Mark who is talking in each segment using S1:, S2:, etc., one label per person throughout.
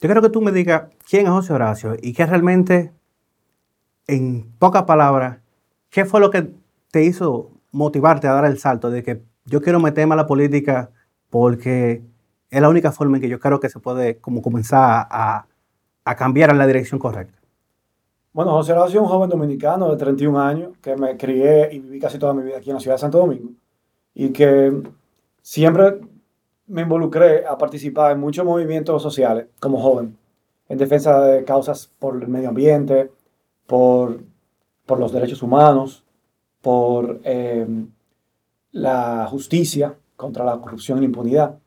S1: Yo quiero que tú me digas quién es José Horacio y qué realmente, en pocas palabras, qué fue lo que te hizo motivarte a dar el salto de que yo quiero meterme a la política porque es la única forma en que yo creo que se puede como comenzar a, a cambiar en la dirección correcta.
S2: Bueno, José Horacio es un joven dominicano de 31 años que me crié y viví casi toda mi vida aquí en la ciudad de Santo Domingo y que siempre me involucré a participar en muchos movimientos sociales como joven, en defensa de causas por el medio ambiente, por, por los derechos humanos, por eh, la justicia contra la corrupción y la impunidad.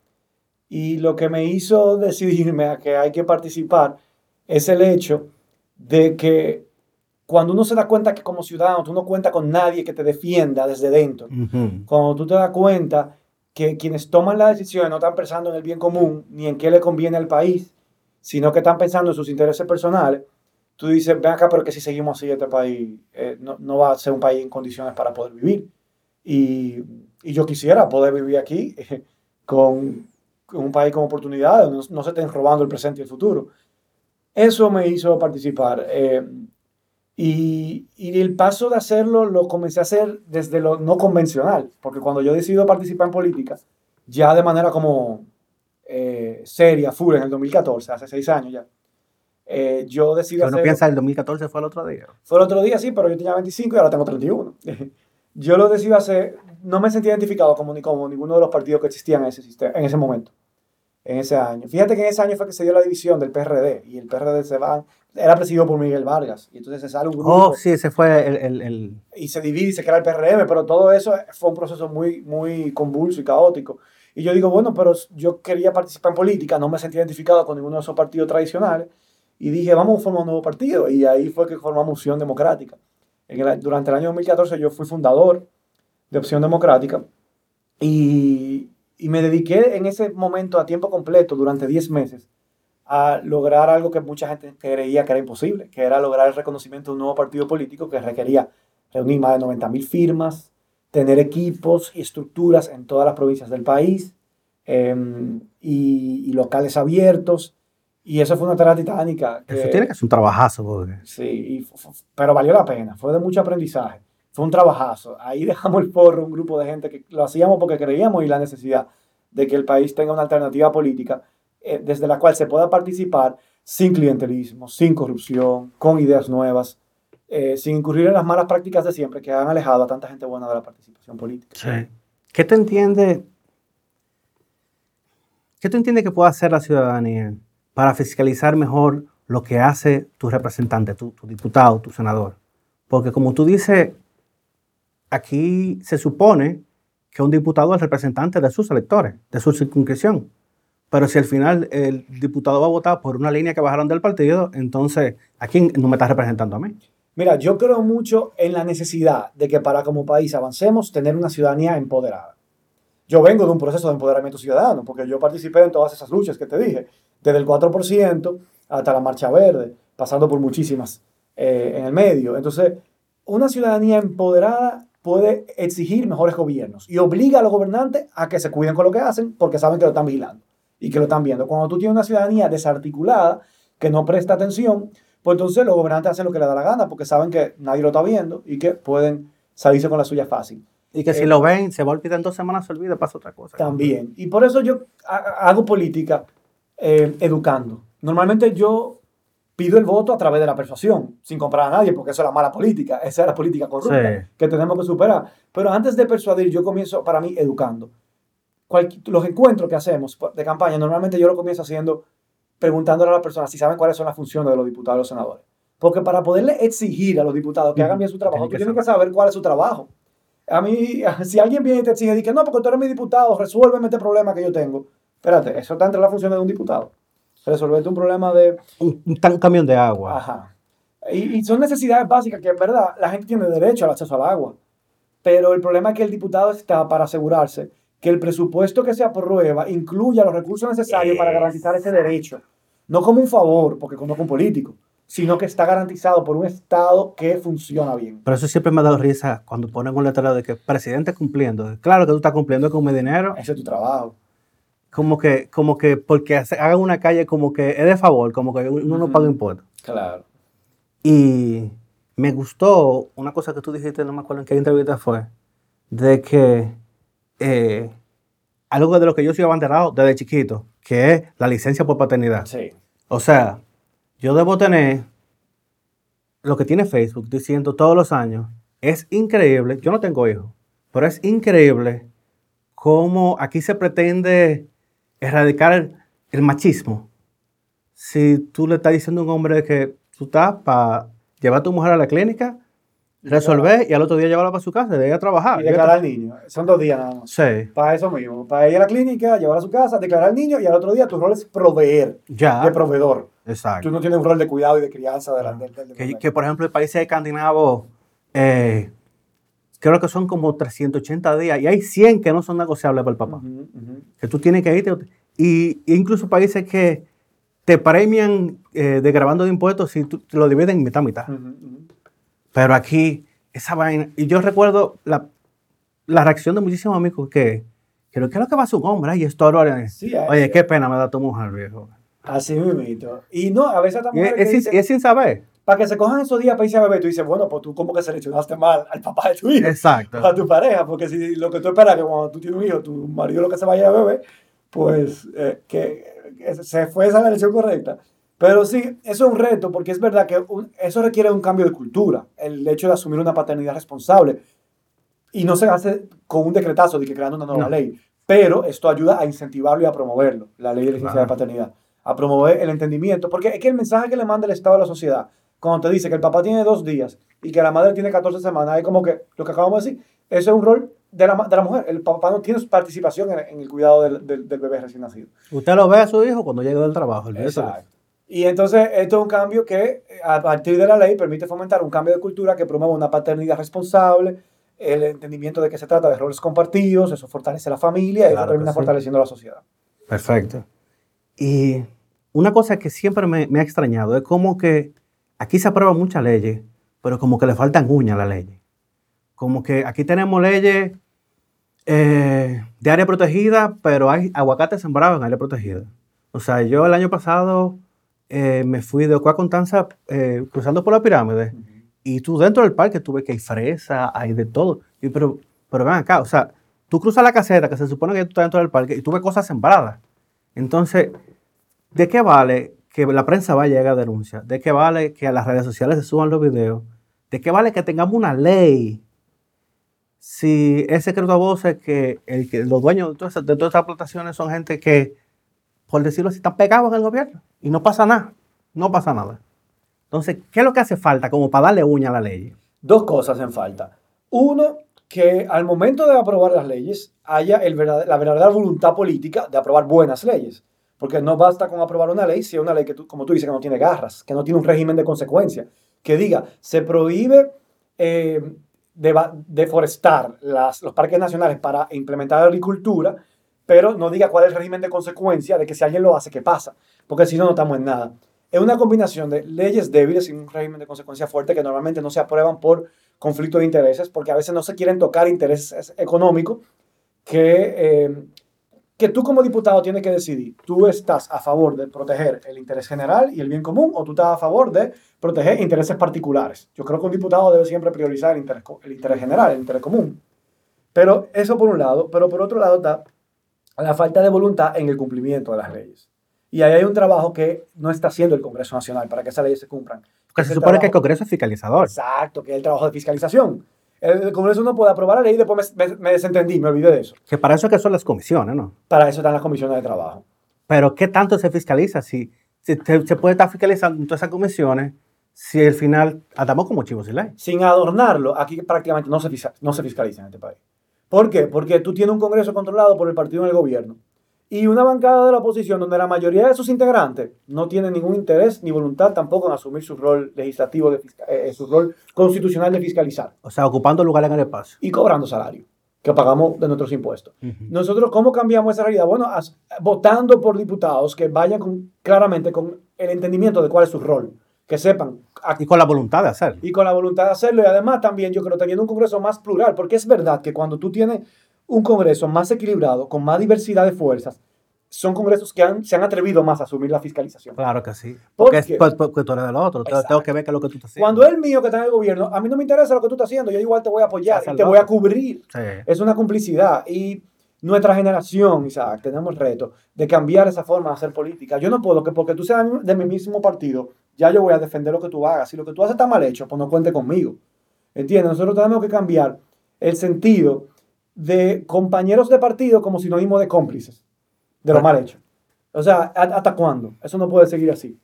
S2: Y lo que me hizo decidirme a que hay que participar es el hecho de que cuando uno se da cuenta que como ciudadano tú no cuentas con nadie que te defienda desde dentro, cuando tú te das cuenta que quienes toman las decisiones no están pensando en el bien común ni en qué le conviene al país, sino que están pensando en sus intereses personales, tú dices, ven acá, pero que si seguimos así, este país eh, no, no, va a ser un país en condiciones para poder vivir. Y, y yo quisiera poder vivir aquí con, un país con oportunidades, no, no, se estén robando el presente y el futuro. Eso me hizo participar. Eh, y, y, el paso de hacerlo lo comencé a hacer desde lo no convencional, porque cuando yo decido participar en política, ya de manera como eh, seria, full, en el 2014, hace seis años ya, eh, yo decidí
S1: hacer... ¿No piensa el 2014 fue el otro día?
S2: Fue el otro día, sí, pero yo tenía 25 y ahora tengo 31. yo lo decidí hacer, no me sentía identificado como, ni como ninguno de los partidos que existían en ese, sistema, en ese momento, en ese año. Fíjate que en ese año fue que se dio la división del PRD y el PRD se va era presidido por Miguel Vargas. Y entonces se sale un grupo.
S1: Oh, sí, ese fue el, el, el...
S2: Y se divide y se crea el PRM, pero todo eso fue un proceso muy, muy convulso y caótico. Y yo digo, bueno, pero yo quería participar en política, no me sentía identificado con ninguno de esos partidos tradicionales. Y dije, vamos a formar un nuevo partido. Y ahí fue que formamos Opción Democrática. En durante el año 2014 yo fui fundador de Opción Democrática. Y, y me dediqué en ese momento a tiempo completo durante 10 meses a lograr algo que mucha gente creía que era imposible, que era lograr el reconocimiento de un nuevo partido político que requería reunir más de 90 mil firmas, tener equipos y estructuras en todas las provincias del país em, y, locales abiertos. Y eso fue una tarea titánica.
S1: eso tiene que ser un trabajazo.
S2: Sí, pero valió la pena, fue de mucho aprendizaje. Fue un trabajazo. Ahí dejamos el porro, un grupo de gente que lo hacíamos porque creíamos y la necesidad de que el país tenga una alternativa política eh, desde la cual se pueda participar sin clientelismo, sin corrupción, con ideas nuevas, eh, sin incurrir en las malas prácticas de siempre que han alejado a tanta gente buena de la participación política.
S1: Sí. ¿Qué te entiende? ¿Qué te entiende que pueda hacer la ciudadanía para fiscalizar mejor lo que hace tu representante, tu, tu diputado, tu senador? Porque como tú dices, aquí se supone que un diputado es representante de sus electores, de su circunscripción. Pero si al final el diputado va a votar por una línea que bajaron del partido, entonces, ¿a quién no me está representando a mí?
S2: Mira, yo creo mucho en la necesidad de que para como país avancemos, tener una ciudadanía empoderada. Yo vengo de un proceso de empoderamiento ciudadano, porque yo participé en todas esas luchas que te dije, desde el 4% hasta la Marcha Verde, pasando por muchísimas eh, en el medio. Entonces, una ciudadanía empoderada puede exigir mejores gobiernos y obliga a los gobernantes a que se cuiden con lo que hacen porque saben que lo están vigilando y que lo están viendo. Cuando tú tienes una ciudadanía desarticulada, que no presta atención, pues entonces los gobernantes hacen lo que les da la gana porque saben que nadie lo está viendo y que pueden salirse con la suya fácil.
S1: Y que si eh, lo ven, se va a olvidar en dos semanas, se olvida, pasa otra cosa.
S2: También. Y por eso yo hago política eh, educando. Normalmente yo pido el voto a través de la persuasión, sin comprar a nadie, porque eso es la mala política, esa es la política corrupta que tenemos que superar. Pero antes de persuadir, yo comienzo para mí educando los encuentros que hacemos de campaña, normalmente yo lo comienzo haciendo preguntándole a las personas si saben cuáles son las funciones de los diputados y los senadores. Porque para poderle exigir a los diputados que hagan bien su trabajo, tú tienes que saber cuál es su trabajo. A mí, si alguien viene y te exige, dice, no, porque tú eres mi diputado, resuélveme este problema que yo tengo. Espérate, eso está entre las funciones de un diputado. Resolverte un problema de...
S1: Un, un camión de agua.
S2: Ajá. Y, y, son necesidades básicas que en verdad la gente tiene derecho al acceso al agua. Pero el problema es que el diputado está para asegurarse que el presupuesto que se aprueba incluya los recursos necesarios para garantizar ese derecho. No como un favor, porque conozco un político, sino que está garantizado por un Estado que funciona bien.
S1: Pero eso siempre me ha dado risa cuando ponen un letrero de que presidente cumpliendo. Claro que tú estás cumpliendo con mi dinero.
S2: Ese es tu trabajo.
S1: Como que, como que porque hagan una calle como que es de favor, como que uno no paga impuestos.
S2: Claro.
S1: Y me gustó una cosa que tú dijiste, no me acuerdo en qué entrevista fue, de que eh, algo de lo que yo soy abanderado desde chiquito, que es la licencia por paternidad.
S2: Sí.
S1: O sea, yo debo tener lo que tiene Facebook diciendo todos los años. Es increíble, yo no tengo hijos, pero es increíble cómo aquí se pretende erradicar el, machismo. Si tú le estás diciendo a un hombre que tú estás para llevar a tu mujer a la clínica, resolver y al otro día llevarla para su casa, de ir a trabajar.
S2: Y declarar al niño. Son dos días nada más.
S1: Sí,
S2: Para eso mismo. Para ir a la clínica, llevar a su casa, declarar al niño y al otro día tu rol es proveer
S1: ya.
S2: de proveedor.
S1: Exacto.
S2: Tú no tienes un rol de cuidado y de crianza del
S1: Que,
S2: bebé.
S1: que, por ejemplo, en países escandinavos, eh, creo que son como 380 días y hay 100 que no son negociables para el papá.
S2: Ujú, ujú.
S1: Que tú tienes que irte. Y, y incluso países que te premian eh, de grabando de impuestos si tú te lo dividen en mitad mitad.
S2: Ujú, ujú.
S1: Pero aquí, esa vaina. Y yo recuerdo la, la reacción de muchísimos amigos que, que lo que es lo que va a hacer un hombre. Ay, esto ahora.
S2: Sí,
S1: Oye, qué pena me da tu mujer, viejo.
S2: Así mismo. Y no, a veces
S1: Y
S2: también
S1: es, es es sin saber.
S2: Para que se cojan esos días para irse a beber, tú dices, bueno, pues tú como que seleccionaste mal al papá de tu hijo.
S1: Exacto.
S2: a tu pareja, porque si lo que tú esperas que cuando tú tienes un hijo, tu marido lo que se vaya a beber, pues eh, que, que se fue esa la elección correcta. Pero sí, eso es un reto, porque es verdad que un- eso requiere un cambio de cultura, el hecho de asumir una paternidad responsable. Y no se hace con un decretazo de que creando una nueva
S1: No.
S2: ley, pero esto ayuda a incentivarlo y a promoverlo, la ley de licencia
S1: Claro.
S2: de paternidad, a promover el entendimiento, porque es que el mensaje que le manda el Estado a la sociedad, cuando te dice que el papá tiene dos días y que la madre tiene 14 semanas, es como que lo que acabamos de decir, eso es un rol de la, de la mujer. El papá no tiene participación en, en el cuidado del, del- del bebé recién nacido.
S1: Usted lo ve a su hijo cuando llegue del trabajo. eso.
S2: Exacto. Y entonces esto es un cambio que eh, a partir de la ley permite fomentar un cambio de cultura que promueva una paternidad responsable, el entendimiento de que se trata de roles compartidos, eso fortalece la familia y eso termina
S1: sí.
S2: fortaleciendo la sociedad.
S1: Perfecto. Y una cosa que siempre me, me ha extrañado es como que aquí se aprueban muchas leyes, pero como que le faltan uñas a la ley. Como que aquí tenemos leyes eh, de área protegida, pero hay aguacates sembrados en área protegida. O sea, yo el año pasado eh, me fui de Ocoa Constanza eh, cruzando por la pirámide y tú dentro del parque tú ves que hay fresa, hay de todo. Y pero, pero ven acá, o sea, tú cruzas la caseta que se supone que tú estás dentro del parque y tú ves cosas sembradas. Entonces, ¿de qué vale que la prensa vaya y haga denuncia? ¿De qué vale que a las redes sociales se suban los videos? ¿De qué vale que tengamos una ley? Si es secreto a voces que, el, que los dueños de todas, de estas plantaciones son gente que, por decirlo así, están pegados en el gobierno y no pasa nada. No pasa nada. Entonces, ¿qué es lo que hace falta como para darle uña a la ley?
S2: Dos cosas en falta. Uno, que al momento de aprobar las leyes haya la verdadera voluntad política de aprobar buenas leyes. Porque no basta con aprobar una ley si es una ley que, tú, como tú dices, que no tiene garras, que no tiene un régimen de consecuencia. Que diga, se prohíbe eh, deforestar los parques nacionales para implementar agricultura, pero no diga cuál es el régimen de consecuencia de que si alguien lo hace, ¿qué pasa? Porque si no, no estamos en nada. Es una combinación de leyes débiles y un régimen de consecuencia fuerte que normalmente no se aprueban por conflicto de intereses, porque a veces no se quieren tocar intereses económicos que, eh, que tú como diputado tienes que decidir. ¿Tú estás a favor de proteger el interés general y el bien común o tú estás a favor de proteger intereses particulares? Yo creo que un diputado debe siempre priorizar el interés, el interés general, el interés común. Pero eso por un lado, pero por otro lado está la falta de voluntad en el cumplimiento de las leyes. Y ahí hay un trabajo que no está haciendo el Congreso Nacional para que esas leyes se cumplan.
S1: Porque
S2: Es
S1: se supone que el
S2: trabajo-
S1: Congreso es fiscalizador.
S2: Exacto, que es el trabajo de fiscalización. El, el Congreso no puede aprobar la ley y después me, me- me desentendí, me olvidé de eso.
S1: Que para eso es que son las comisiones, ¿no?
S2: Para eso están las comisiones de trabajo.
S1: Pero ¿qué tanto se fiscaliza? Si, si te- se puede estar fiscalizando todas esas comisiones, si al final andamos como chivos sin ley.
S2: Sin adornarlo, aquí prácticamente no se, no se fiscaliza en este país. ¿Por qué? Porque tú tienes un Congreso controlado por el partido en el gobierno y una bancada de la oposición donde la mayoría de sus integrantes no tienen ningún interés ni voluntad tampoco en asumir su rol legislativo, de fisca- eh, su rol constitucional de fiscalizar
S1: O sea, ocupando lugar en el espacio.
S2: y cobrando salario que pagamos de nuestros impuestos. Nosotros, ¿cómo cambiamos esa realidad? Bueno, as- votando por diputados que vayan con- claramente con el entendimiento de cuál es su rol, que sepan
S1: Y con la voluntad de hacerlo.
S2: y con la voluntad de hacerlo. Y además también yo creo teniendo un Congreso más plural, porque es verdad que cuando tú tienes un Congreso más equilibrado, con más diversidad de fuerzas, son congresos que han, se han atrevido más a asumir la fiscalización.
S1: Claro que sí.
S2: ¿Por
S1: Porque, es- porque tú eres del otro. Tengo- Tengo que ver qué es lo que tú estás haciendo.
S2: Cuando es el mío que está en el gobierno, a mí no me interesa lo que tú estás haciendo, yo igual te voy a apoyar y te voy a cubrir.
S1: Sí.
S2: Es una complicidad y nuestra generación, Isaac, tenemos el reto de cambiar esa forma de hacer política. Yo no puedo que porque tú seas de mi mismo partido, ya yo voy a defender lo que tú hagas. Si lo que tú haces está mal hecho, pues no cuente conmigo. ¿Entiendes? Nosotros tenemos que cambiar el sentido de compañeros de partido como sinónimo de cómplices de lo mal hecho. O sea, ¿a- ¿hasta cuándo? Eso no puede seguir así.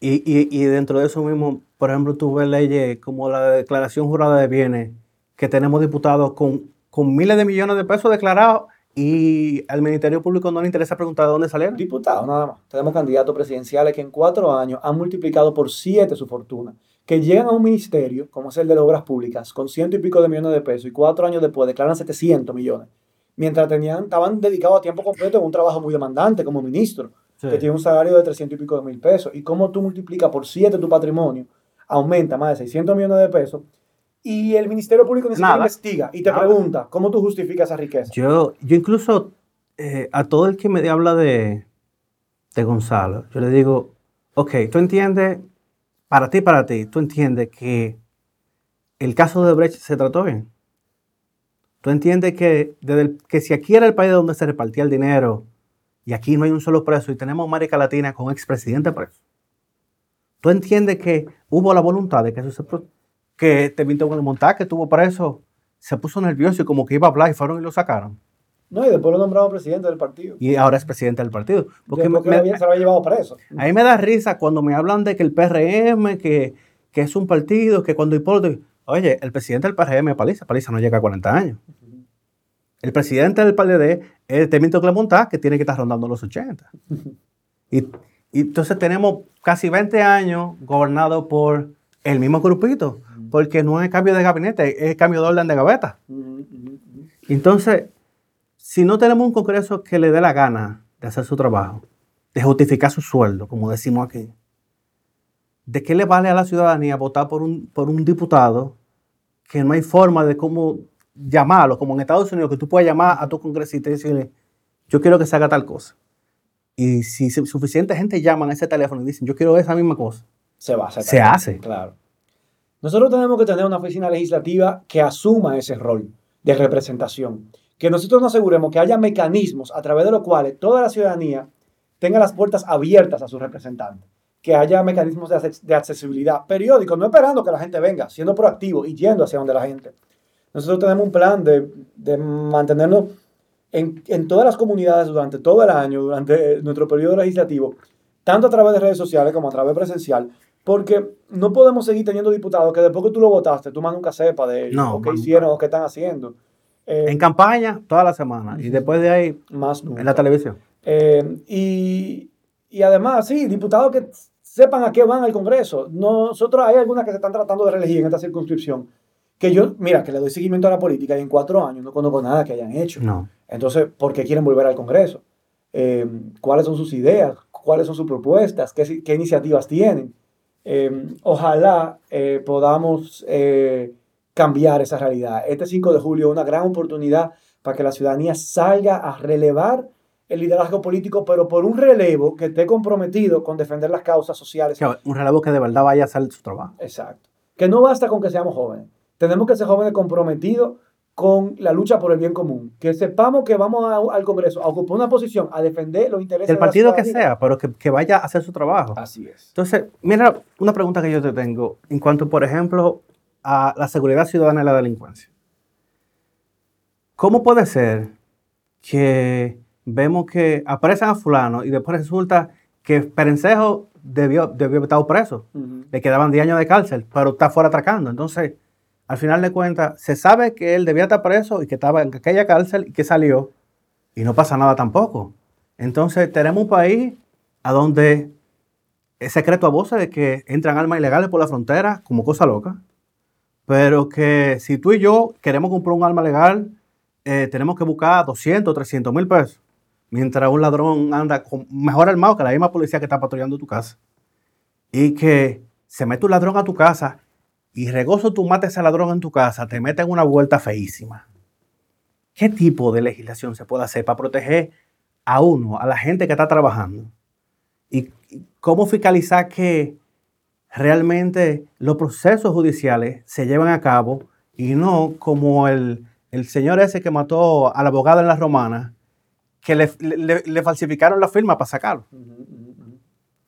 S1: Y, y, y dentro de eso mismo, por ejemplo, tú ves leyes como la declaración jurada de bienes, que tenemos diputados con, con miles de millones de pesos declarados y al Ministerio Público no le interesa preguntar de dónde salieron.
S2: Diputados, nada más. Tenemos candidatos presidenciales que en cuatro años han multiplicado por siete su fortuna. Que llegan a un ministerio, como es el de las obras públicas, con ciento y pico de millones de pesos y cuatro años después declaran 700 millones. Mientras tenían, estaban dedicados a tiempo completo en un trabajo muy demandante como ministro,
S1: Sí.
S2: que tiene un salario de 300 y pico de mil pesos. Y cómo tú multiplicas por siete tu patrimonio, aumenta más de 600 millones de pesos. Y el Ministerio Público ni siquiera investiga y te
S1: Nada.
S2: pregunta, ¿cómo tú justificas esa riqueza?
S1: Yo, yo incluso eh, a todo el que me habla de, de Gonzalo, yo le digo, ok, tú entiendes, para ti, para ti, tú entiendes que el caso de Brecht se trató bien. Tú entiendes que, desde que si aquí era el país donde se repartía el dinero y aquí no hay un solo preso y tenemos América Latina con expresidente preso. Tú entiendes que hubo la voluntad de que eso se... que te viste con el montaje, que estuvo preso, se puso nervioso y como que iba a hablar y fueron y lo sacaron
S2: No, y después lo nombraron presidente del partido.
S1: y ahora es presidente del partido. Porque me-
S2: se lo había llevado preso.
S1: a mí me da risa cuando me hablan de que el PRM, que, que es un partido, que cuando Hipólito... Oye, el presidente del PRM es Paliza, Paliza no llega a 40 años. El presidente del PLD es Temito Clemontá, que tiene que estar rondando los 80. Y, y entonces tenemos casi 20 años gobernados por el mismo grupito, porque no es cambio de gabinete, es cambio de orden de gaveta. Entonces, si no tenemos un Congreso que le dé la gana de hacer su trabajo, de justificar su sueldo, como decimos aquí, ¿de qué le vale a la ciudadanía votar por un, por un diputado que no hay forma de cómo llamarlo, como en Estados Unidos, que tú puedes llamar a tu congresista y decirle, yo quiero que se haga tal cosa? Y si su- suficiente gente llaman a ese teléfono y dicen, yo quiero esa misma cosa,
S2: Se va a hacer.
S1: se hace.
S2: Claro. Nosotros tenemos que tener una oficina legislativa que asuma ese rol de representación. Que nosotros nos aseguremos que haya mecanismos a través de los cuales toda la ciudadanía tenga las puertas abiertas a sus representantes. Que haya mecanismos de, acces- de accesibilidad periódicos, no esperando que la gente venga, siendo proactivo y yendo hacia donde la gente. Nosotros tenemos un plan de, de mantenernos en, en todas las comunidades durante todo el año, durante nuestro periodo legislativo, tanto a través de redes sociales como a través presencial, porque no podemos seguir teniendo diputados que después que tú lo votaste, tú más nunca sepas de ellos,
S1: No,
S2: o qué hicieron, o qué están haciendo. Eh,
S1: En campaña, toda la semana. Y después de ahí,
S2: más nunca.
S1: en la televisión.
S2: Eh, y, y además, sí, diputados que sepan a qué van al Congreso. Nosotros hay algunas que se están tratando de reelegir en esta circunscripción, que yo, mira, que le doy seguimiento a la política y en cuatro años no conozco nada que hayan hecho.
S1: No.
S2: Entonces, ¿por qué quieren volver al Congreso? Eh, ¿Cuáles son sus ideas? ¿Cuáles son sus propuestas? ¿Qué, qué iniciativas tienen? Eh, ojalá eh, podamos cambiar esa realidad. Este 5 de julio es una gran oportunidad para que la ciudadanía salga a relevar el liderazgo político, pero por un relevo que esté comprometido con defender las causas sociales.
S1: Que un relevo que de verdad vaya a hacer su trabajo.
S2: Exacto. Que no basta con que seamos jóvenes. Tenemos que ser jóvenes comprometidos con la lucha por el bien común. Que sepamos que vamos a- al Congreso a ocupar una posición, a defender los intereses
S1: El
S2: de la
S1: partido que sea, pero que, que vaya a hacer su trabajo.
S2: Así es.
S1: Entonces, mira una pregunta que yo te tengo en cuanto, por ejemplo, a la seguridad ciudadana y la delincuencia. ¿Cómo puede ser que vemos que apresan a fulano y después resulta que Perencejo debió, debió haber estado preso? Le quedaban 10 años de cárcel, pero está fuera atracando. Entonces, al final de cuentas, se sabe que él debía estar preso y que estaba en aquella cárcel y que salió y no pasa nada tampoco. Entonces, tenemos un país a donde es secreto a voces de que entran armas ilegales por la frontera como cosa loca, pero que si tú y yo queremos comprar un arma legal, eh, tenemos que buscar 200, 300 mil pesos, mientras un ladrón anda con- mejor armado que la misma policía que está patrullando tu casa. Y que se mete un ladrón a tu casa y regozo tú mates a ese ladrón en tu casa, te meten una vuelta feísima. ¿Qué tipo de legislación se puede hacer para proteger a uno, a la gente que está trabajando, y cómo fiscalizar que realmente los procesos judiciales se llevan a cabo y no como el, señor ese que mató al abogado en la romana, que le, falsificaron la firma para sacarlo.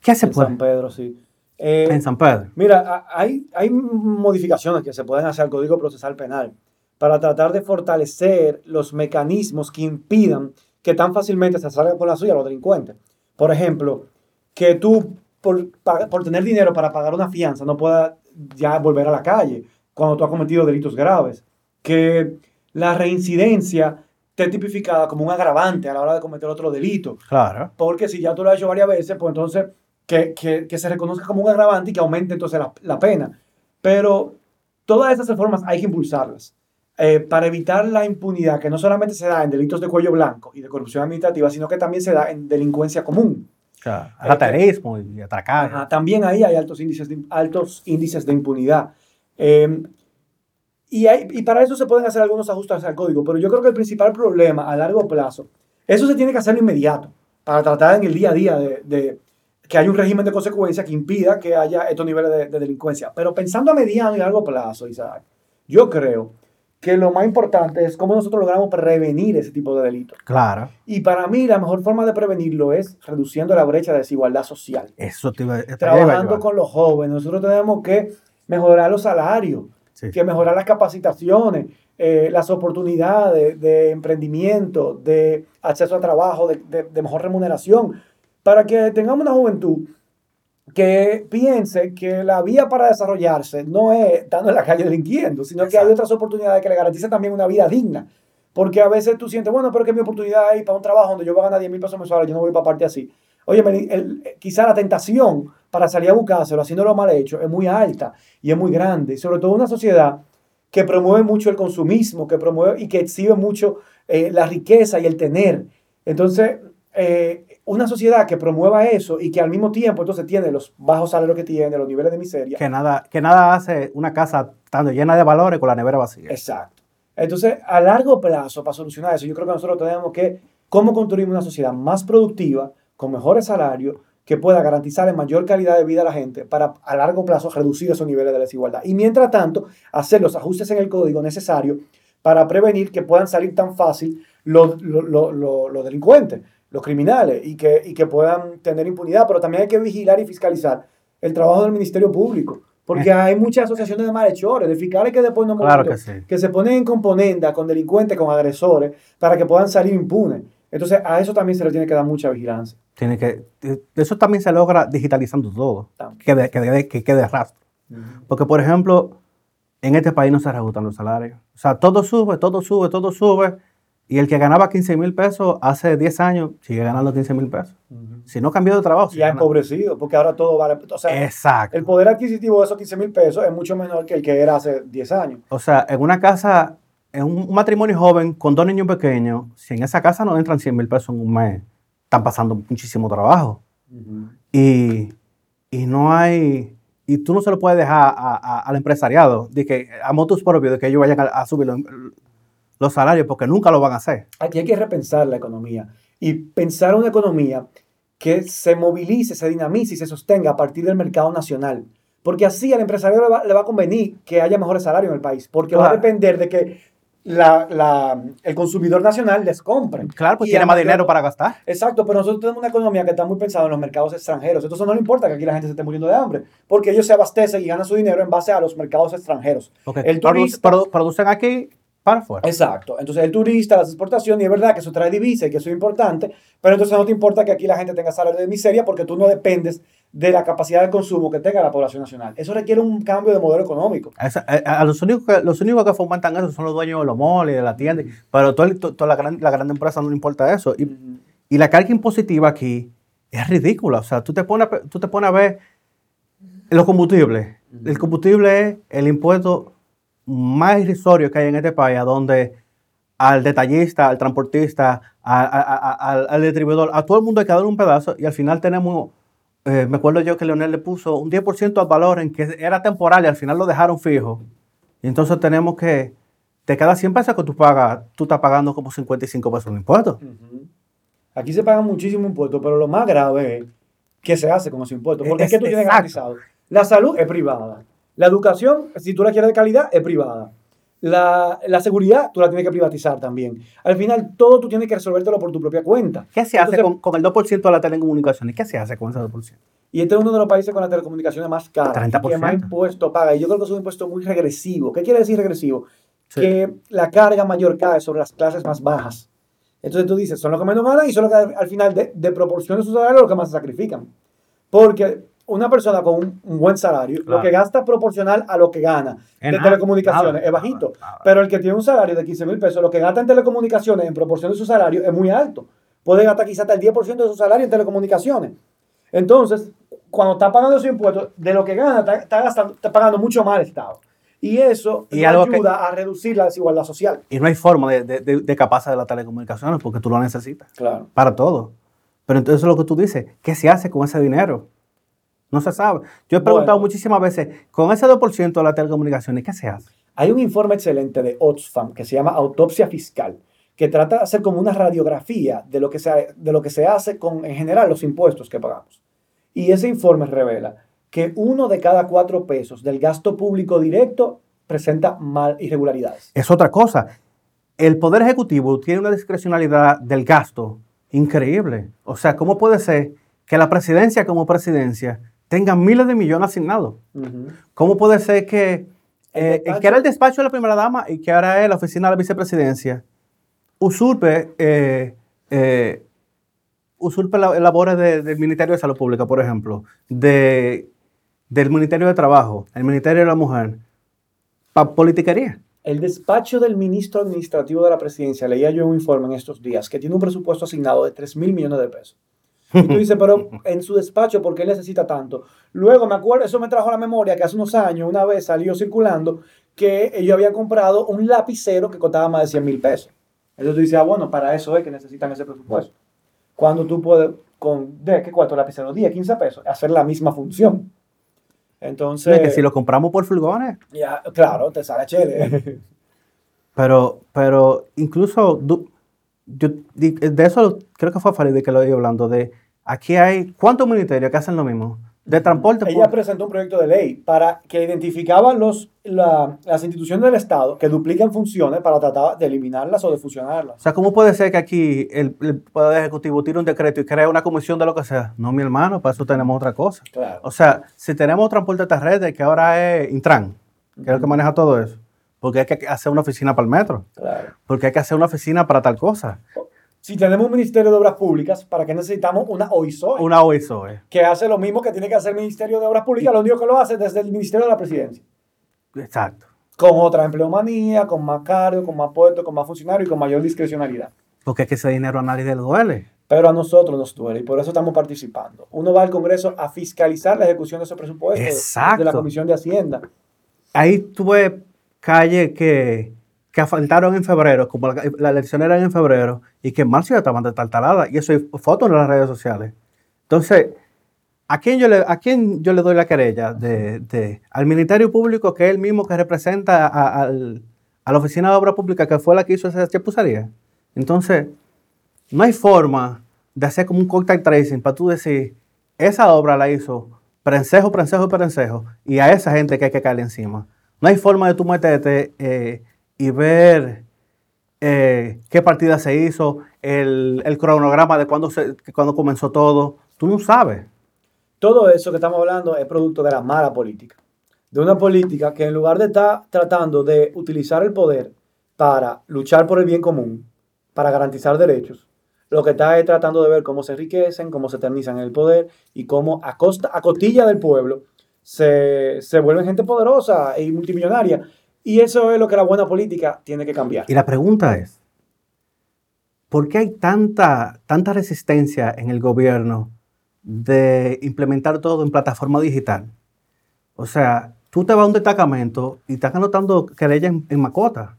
S2: ¿Qué se puede? En San Pedro, sí.
S1: Eh, en San Pedro.
S2: Mira, hay, hay modificaciones que se pueden hacer al Código Procesal Penal para tratar de fortalecer los mecanismos que impidan que tan fácilmente se salgan por la suya los delincuentes. Por ejemplo, que tú por, por tener dinero para pagar una fianza no puedas ya volver a la calle cuando tú has cometido delitos graves. Que la reincidencia esté tipificada como un agravante a la hora de cometer otro delito.
S1: Claro.
S2: Porque si ya tú lo has hecho varias veces, pues entonces que, que, que se reconozca como un agravante y que aumente entonces la, la pena. Pero todas esas reformas hay que impulsarlas. Eh, para evitar la impunidad que no solamente se da en delitos de cuello blanco y de corrupción administrativa, sino que también se da en delincuencia común.
S1: Atarismo y atracar.
S2: también ahí hay altos índices de, altos índices de impunidad. Eh, y, hay, y para eso se pueden hacer algunos ajustes al código, pero yo creo que el principal problema a largo plazo, eso se tiene que hacer inmediato, para tratar en el día a día de, de que haya un régimen de consecuencia que impida que haya estos niveles de, de delincuencia. Pero pensando a mediano y largo plazo, Isaac, yo creo que lo más importante es cómo nosotros logramos prevenir ese tipo de delitos.
S1: Claro.
S2: Y para mí la mejor forma de prevenirlo es reduciendo la brecha de desigualdad social.
S1: Eso te iba,
S2: Trabajando con los jóvenes. Nosotros tenemos que mejorar los salarios, que mejorar las capacitaciones, eh, las oportunidades de emprendimiento, de acceso a trabajo, de mejor remuneración, para que tengamos una juventud que piense que la vía para desarrollarse no es estando en la calle delinquiendo, sino que hay otras oportunidades que le garanticen también una vida digna. Porque a veces tú sientes, bueno, pero que mi oportunidad es para un trabajo donde yo voy a ganar 10 mil pesos mensuales, yo no voy para parte así. Oye, quizá la tentación para salir a buscárselo haciéndolo mal hecho es muy alta y es muy grande. Sobre todo una sociedad que promueve mucho el consumismo, que promueve y que exhibe mucho eh, la riqueza y el tener. Entonces, eh, una sociedad que promueva eso y que al mismo tiempo entonces tiene los bajos salarios que tiene, los niveles de miseria.
S1: Que nada, que nada hace una casa tan llena de valores con la nevera vacía.
S2: Exacto. Entonces, a largo plazo, para solucionar eso, yo creo que nosotros tenemos que, ¿cómo construir una sociedad más productiva, con mejores salarios, que pueda garantizar en mayor calidad de vida a la gente para a largo plazo reducir esos niveles de desigualdad? Y mientras tanto, hacer los ajustes en el código necesarios para prevenir que puedan salir tan fácil los, los delincuentes los criminales y que, y que puedan tener impunidad, pero también hay que vigilar y fiscalizar el trabajo del Ministerio Público. Porque eh. hay muchas asociaciones de malhechores, de fiscales que después no
S1: claro que,
S2: que, se ponen en componenda con delincuentes, con agresores, para que puedan salir impunes. Entonces, a eso también se le tiene que dar mucha vigilancia.
S1: Tiene que, eso también se logra digitalizando todo, que, que, que, quede rastro. Porque, por ejemplo, en este país no se reajustan los salarios. O sea, todo sube, todo sube, todo sube y el que ganaba 15 mil pesos hace 10 años sigue ganando 15 mil pesos. Si no cambió de trabajo.
S2: Y ha empobrecido, porque ahora todo vale. O sea,
S1: Exacto.
S2: El poder adquisitivo de esos 15 mil pesos es mucho menor que el que era hace 10 años.
S1: O sea, en una casa, en un matrimonio joven con dos niños pequeños, si en esa casa no entran 100 mil pesos en un mes, están pasando muchísimo trabajo. y, y, no hay. Y tú no se lo puedes dejar al empresariado, de que a motos propios, de que ellos vayan a, a subir los salarios porque nunca lo van a hacer.
S2: Aquí hay que repensar la economía y pensar una economía que se movilice, se dinamice y se sostenga a partir del mercado nacional. Porque así al empresario le va, a convenir que haya mejores salarios en el país, porque va a depender de que la, el consumidor nacional les compre.
S1: Claro, pues tiene más dinero para gastar.
S2: Exacto, pero nosotros tenemos una economía que está muy pensada en los mercados extranjeros. Entonces no le importa que aquí la gente se esté muriendo de hambre, porque ellos se abastecen y ganan su dinero en base a los mercados extranjeros.
S1: El turista, producen aquí para afuera.
S2: Exacto. Entonces el turista, las exportaciones, y es verdad que eso trae divisa y que eso es importante, pero entonces no te importa que aquí la gente tenga salario de miseria porque tú no dependes de la capacidad de consumo que tenga la población nacional. Eso requiere un cambio de modelo económico.
S1: A, los, únicos que, los únicos que fomentan eso son los dueños de los moles, de la tienda, pero toda, toda la, gran, la gran empresa no le importa eso. Y, y, la carga impositiva aquí es ridícula. O sea, tú te pones, tú te pones a ver los combustibles. El combustible es el impuesto más irrisorio que hay en este país, donde al detallista, al transportista, al, distribuidor, a todo el mundo hay que darle un pedazo y al final tenemos, eh, me acuerdo yo que Leonel le puso un 10% al valor en que era temporal y al final lo dejaron fijo. Y entonces tenemos que, de cada 100 pesos que tú pagas, tú estás pagando como 55 pesos de impuestos.
S2: Aquí se pagan muchísimo impuestos, pero lo más grave es qué se hace con esos impuestos. Porque es,
S1: Es-
S2: que tú tienes garantizado. La salud es privada. La educación, si tú la quieres de calidad, es privada. La, la seguridad, tú la tienes que privatizar también. Al final, todo tú tienes que resolvértelo por tu propia cuenta.
S1: ¿Qué se hace
S2: Entonces,
S1: con, con el 2% de la telecomunicaciones? ¿Qué se hace con ese 2%?
S2: Y este es uno de los países con las telecomunicaciones más caras. y
S1: 30%.
S2: Que más impuesto paga. Y yo creo que es un impuesto muy regresivo. ¿Qué quiere decir regresivo?
S1: Sí.
S2: Que la carga mayor cae sobre las clases más bajas. Entonces tú dices, son los que menos ganan y son los que al final de, de proporción de su salario los que más se sacrifican. Porque una persona con un, un buen salario, lo que gasta es proporcional a lo que gana
S1: Es
S2: de telecomunicaciones es bajito. Pero el que tiene un salario de 15 mil pesos, lo que gasta en telecomunicaciones en proporción de su salario es muy alto. Puede gastar quizás hasta el 10% de su salario en telecomunicaciones. Entonces, cuando está pagando sus impuestos, de lo que gana, está, está gastando, está pagando mucho más al Estado. Y eso
S1: Y que-
S2: ayuda a reducir la desigualdad social.
S1: Y no hay forma de, de, de, de escaparse de las telecomunicaciones porque tú lo necesitas
S2: Claro.
S1: para todo. Pero entonces lo que tú dices, ¿qué se hace con ese dinero? No se sabe. Yo he preguntado
S2: Bueno.
S1: muchísimas veces, con ese 2% de las telecomunicaciones, ¿qué se hace?
S2: Hay un informe excelente de Oxfam que se llama Autopsia Fiscal, que trata de hacer como una radiografía de lo que se, de lo que se hace con, en general, los impuestos que pagamos. Y ese informe revela que uno de cada cuatro pesos del gasto público directo presenta mal irregularidades.
S1: Es otra cosa. El Poder Ejecutivo tiene una discrecionalidad del gasto increíble. O sea, ¿cómo puede ser que la presidencia como presidencia tenga miles de millones asignados? ¿Cómo puede ser que
S2: El
S1: eh, el que era el despacho de la primera dama y que ahora es la oficina de la vicepresidencia usurpe, eh, eh, usurpe la- labores de- del Ministerio de Salud Pública, por ejemplo, de, del Ministerio de Trabajo, el Ministerio de la Mujer, para politiquería?
S2: El despacho del ministro administrativo de la presidencia, leía yo un informe en estos días, que tiene un presupuesto asignado de 3 mil millones de pesos. Y tú dices, pero en su despacho, ¿por qué él necesita tanto? Luego me acuerdo, eso me trajo a la memoria que hace unos años, una vez salió circulando, que ellos habían comprado un lapicero que costaba más de 100 mil pesos. Entonces tú dices, ah, bueno, para eso es que necesitan ese presupuesto. Cuando tú puedes, con, ¿de qué cuánto lapicero? 10, 15 pesos, hacer la misma función. Entonces,
S1: Es que si lo compramos por furgones,
S2: ya, claro, te sale chévere.
S1: pero, pero incluso yo, de eso creo que fue Farid que lo iba hablando, de aquí hay, ¿cuántos ministerios que hacen lo mismo? De transporte.
S2: Ella presentó un proyecto de ley para que identificaba los, la- las instituciones del Estado que duplican funciones para tratar de eliminarlas o de
S1: O
S2: fusionarlas.
S1: sea, ¿cómo puede ser que aquí el, el Poder Ejecutivo tire un decreto y crea una comisión de lo que sea? No, mi hermano, para eso tenemos otra cosa.
S2: Claro.
S1: O sea, si tenemos transporte terrestre, que ahora es Intran, que es el que maneja todo eso, porque hay que hacer una oficina para el metro,
S2: claro.
S1: porque hay que hacer una oficina para tal cosa,
S2: Si tenemos un Ministerio de Obras Públicas, ¿para qué necesitamos una OISOE?
S1: una OISOE.
S2: Que hace lo mismo que tiene que hacer el Ministerio de Obras Públicas, lo único que lo hace desde el Ministerio de la Presidencia.
S1: Exacto.
S2: Con otra empleomanía, con más cargo, con más puestos, con más funcionarios y con mayor discrecionalidad.
S1: Porque es que ese dinero a nadie le duele.
S2: Pero a nosotros nos duele y por eso estamos participando. Uno va al Congreso a fiscalizar la ejecución de esos presupuestos
S1: Exacto.
S2: de la Comisión de Hacienda.
S1: Ahí tuve calles que, que asfaltaron en febrero, como la- las elecciones eran en febrero, y que en marzo ya estaban destartaladas. Y eso hay fotos en las redes sociales. Entonces, ¿a quién yo le, a quién yo le doy la querella? De, al Ministerio Público, que es el mismo que representa a la Oficina de Obra Pública, que fue la que hizo esa chapuzaría. Entonces, no hay forma de hacer como un contact tracing para tú decir, esa obra la hizo prensejo, prensejo, prensejo, y a esa gente que hay que caerle encima. No hay forma de tú meterte eh, y ver eh, qué partida se hizo, el, el cronograma de cuándo, se, comenzó todo. Tú no sabes.
S2: Todo eso que estamos hablando es producto de la mala política. De una política que en lugar de estar tratando de utilizar el poder para luchar por el bien común, para garantizar derechos, lo que está es tratando de ver cómo se enriquecen, cómo se eternizan en el poder y cómo a, costa, a costilla del pueblo se, se vuelven gente poderosa y multimillonaria. Y eso es lo que la buena política tiene que cambiar.
S1: Y la pregunta es, ¿por qué hay tanta, tanta resistencia en el gobierno de implementar todo en plataforma digital? O sea, tú te vas a un destacamento y estás anotando querella en, en macota.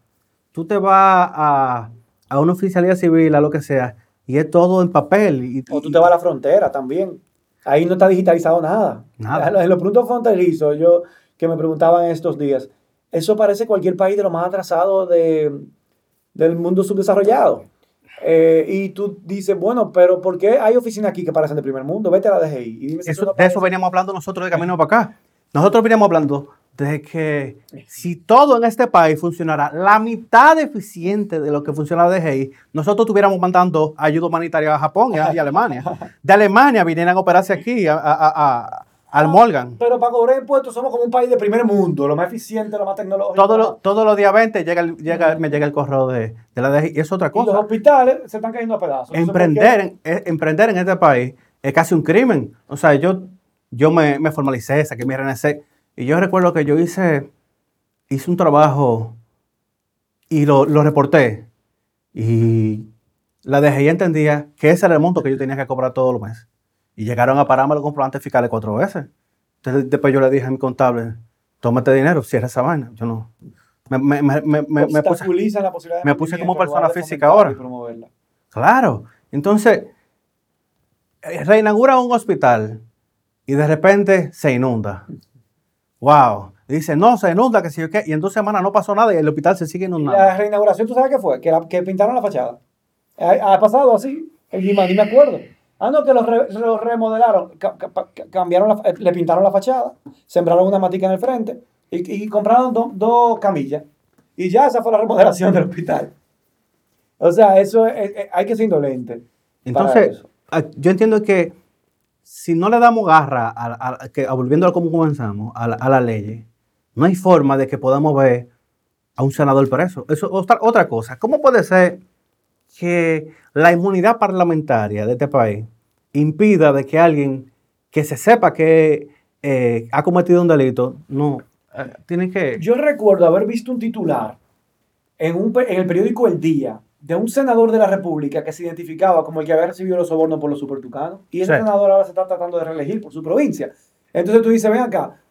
S1: Tú te vas a, a una oficialía civil, a lo que sea, y es todo en papel. Y,
S2: O tú te vas a la frontera también. Ahí no está digitalizado nada.
S1: Nada.
S2: En los puntos fronterizos, yo que me preguntaban estos días, eso parece cualquier país de lo más atrasado de, del mundo subdesarrollado. Eh, y tú dices, bueno, pero ¿por qué hay oficinas aquí que parecen de primer mundo? Vete a la DGI. Y dime si
S1: Eso-
S2: no
S1: de eso veníamos hablando nosotros de camino para acá. Nosotros veníamos hablando de que si todo en este país funcionara la mitad eficiente de lo que funciona la DGI, nosotros estuviéramos mandando ayuda humanitaria a Japón y a, y a Alemania. De Alemania vinieran a operarse aquí, a- al Morgan.
S2: Pero para cobrar impuestos somos como un país de primer mundo, lo más eficiente, lo más tecnológico.
S1: Todos los, todos los días 20 llega, el- llega, me llega el correo de, de la DGI. Y es otra
S2: y los
S1: cosa.
S2: hospitales se están cayendo a pedazos.
S1: Emprender, en, eh, emprender en este país es casi un crimen. O sea, yo, yo me, me formalicé, saqué mi RNC. Y yo recuerdo que yo hice, hice un trabajo y lo, lo reporté. Y la DGI entendía que ese era el monto que yo tenía que cobrar todos los meses. Y llegaron a pararme los comprobantes fiscales cuatro veces. Entonces, después yo le dije a mi contable, tómate dinero, cierra esa vaina. Yo no. Me, me, me, me, me- puse,
S2: la posibilidad de
S1: me puse como persona física ahora.
S2: y.
S1: Claro. Entonces, eh, reinaugura un hospital y de repente se inunda. Wow. Dice, no, se inunda, que si yo qué. Y en dos semanas no pasó nada y el hospital se sigue
S2: Y
S1: inundando.
S2: la reinauguración, ¿tú sabes qué fue? Que, la- que pintaron la fachada. Ha, ha pasado así. Ni, ni me acuerdo. Ah, no, que los, re- los remodelaron, ca- ca- ca- cambiaron la, eh, le pintaron la fachada, sembraron una matica en el frente y, y compraron do- dos camillas. Y ya esa fue la remodelación del hospital. O sea, eso es- es- hay que ser indolente.
S1: Entonces, ah, yo entiendo que si no le damos garra, a, a- a- que, a- volviendo a como comenzamos, a la, a la ley, no hay forma de que podamos ver a un senador preso. Eso otra, otra cosa. ¿Cómo puede ser que la inmunidad parlamentaria de este país impida de que alguien que se sepa que eh, ha cometido un delito, no, eh, tiene que...
S2: Yo recuerdo haber visto un titular en, un, en el periódico El Día de un senador de la República que se identificaba como el que había recibido los sobornos por los supertucanos. Y ese
S1: Sí.
S2: senador ahora se está tratando de reelegir por su provincia. Entonces tú dices, ven acá,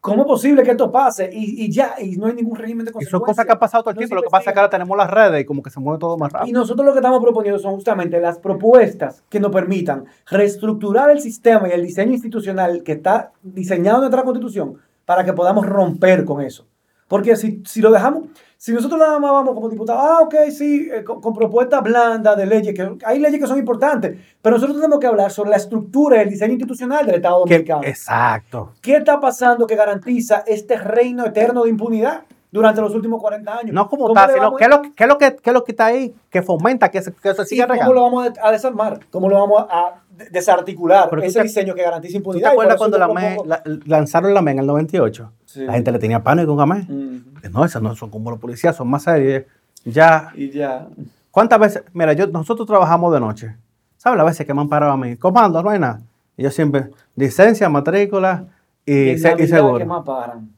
S2: ¿cómo es posible que esto pase? Y, y ya, y no hay ningún régimen de
S1: Y son
S2: consecuencias.
S1: cosas que han pasado todo el
S2: No
S1: tiempo. Lo que pasa es que ahora tenemos las redes y como que se mueve todo más
S2: Y
S1: rápido.
S2: nosotros lo que estamos proponiendo son justamente las propuestas que nos permitan reestructurar el sistema y el diseño institucional que está diseñado en nuestra constitución para que podamos romper con eso. Porque si, si lo dejamos, si nosotros nada más vamos como diputados, ah, ok, sí, eh, con, con propuestas blandas de leyes, que hay leyes que son importantes, pero nosotros tenemos que hablar sobre la estructura y el diseño institucional del Estado dominicano.
S1: exacto.
S2: ¿Qué está pasando que garantiza este reino eterno de impunidad durante los últimos 40 años?
S1: No como
S2: ¿Cómo
S1: tal, sino qué es lo, qué es lo que, qué es lo que está ahí que fomenta que se, que se
S2: ¿Y
S1: siga
S2: cómo lo vamos a desarmar? ¿Cómo lo vamos a de- desarticular?
S1: Pero
S2: ese
S1: te-
S2: diseño que garantiza
S1: ¿Tú
S2: impunidad.
S1: te acuerdas cuando la ME la- lanzaron la ME en el 98?
S2: Sí.
S1: La gente le tenía pánico.
S2: Ujú.
S1: Que No, esas no son como los policías, son más serios. Ya.
S2: Y ya.
S1: ¿Cuántas veces? Mira, yo, nosotros trabajamos de noche. ¿Sabes las veces que me han parado a mí? Comando, no hay nada. Y yo siempre, licencia, matrícula y,
S2: en
S1: se- y seguro.
S2: que más paran.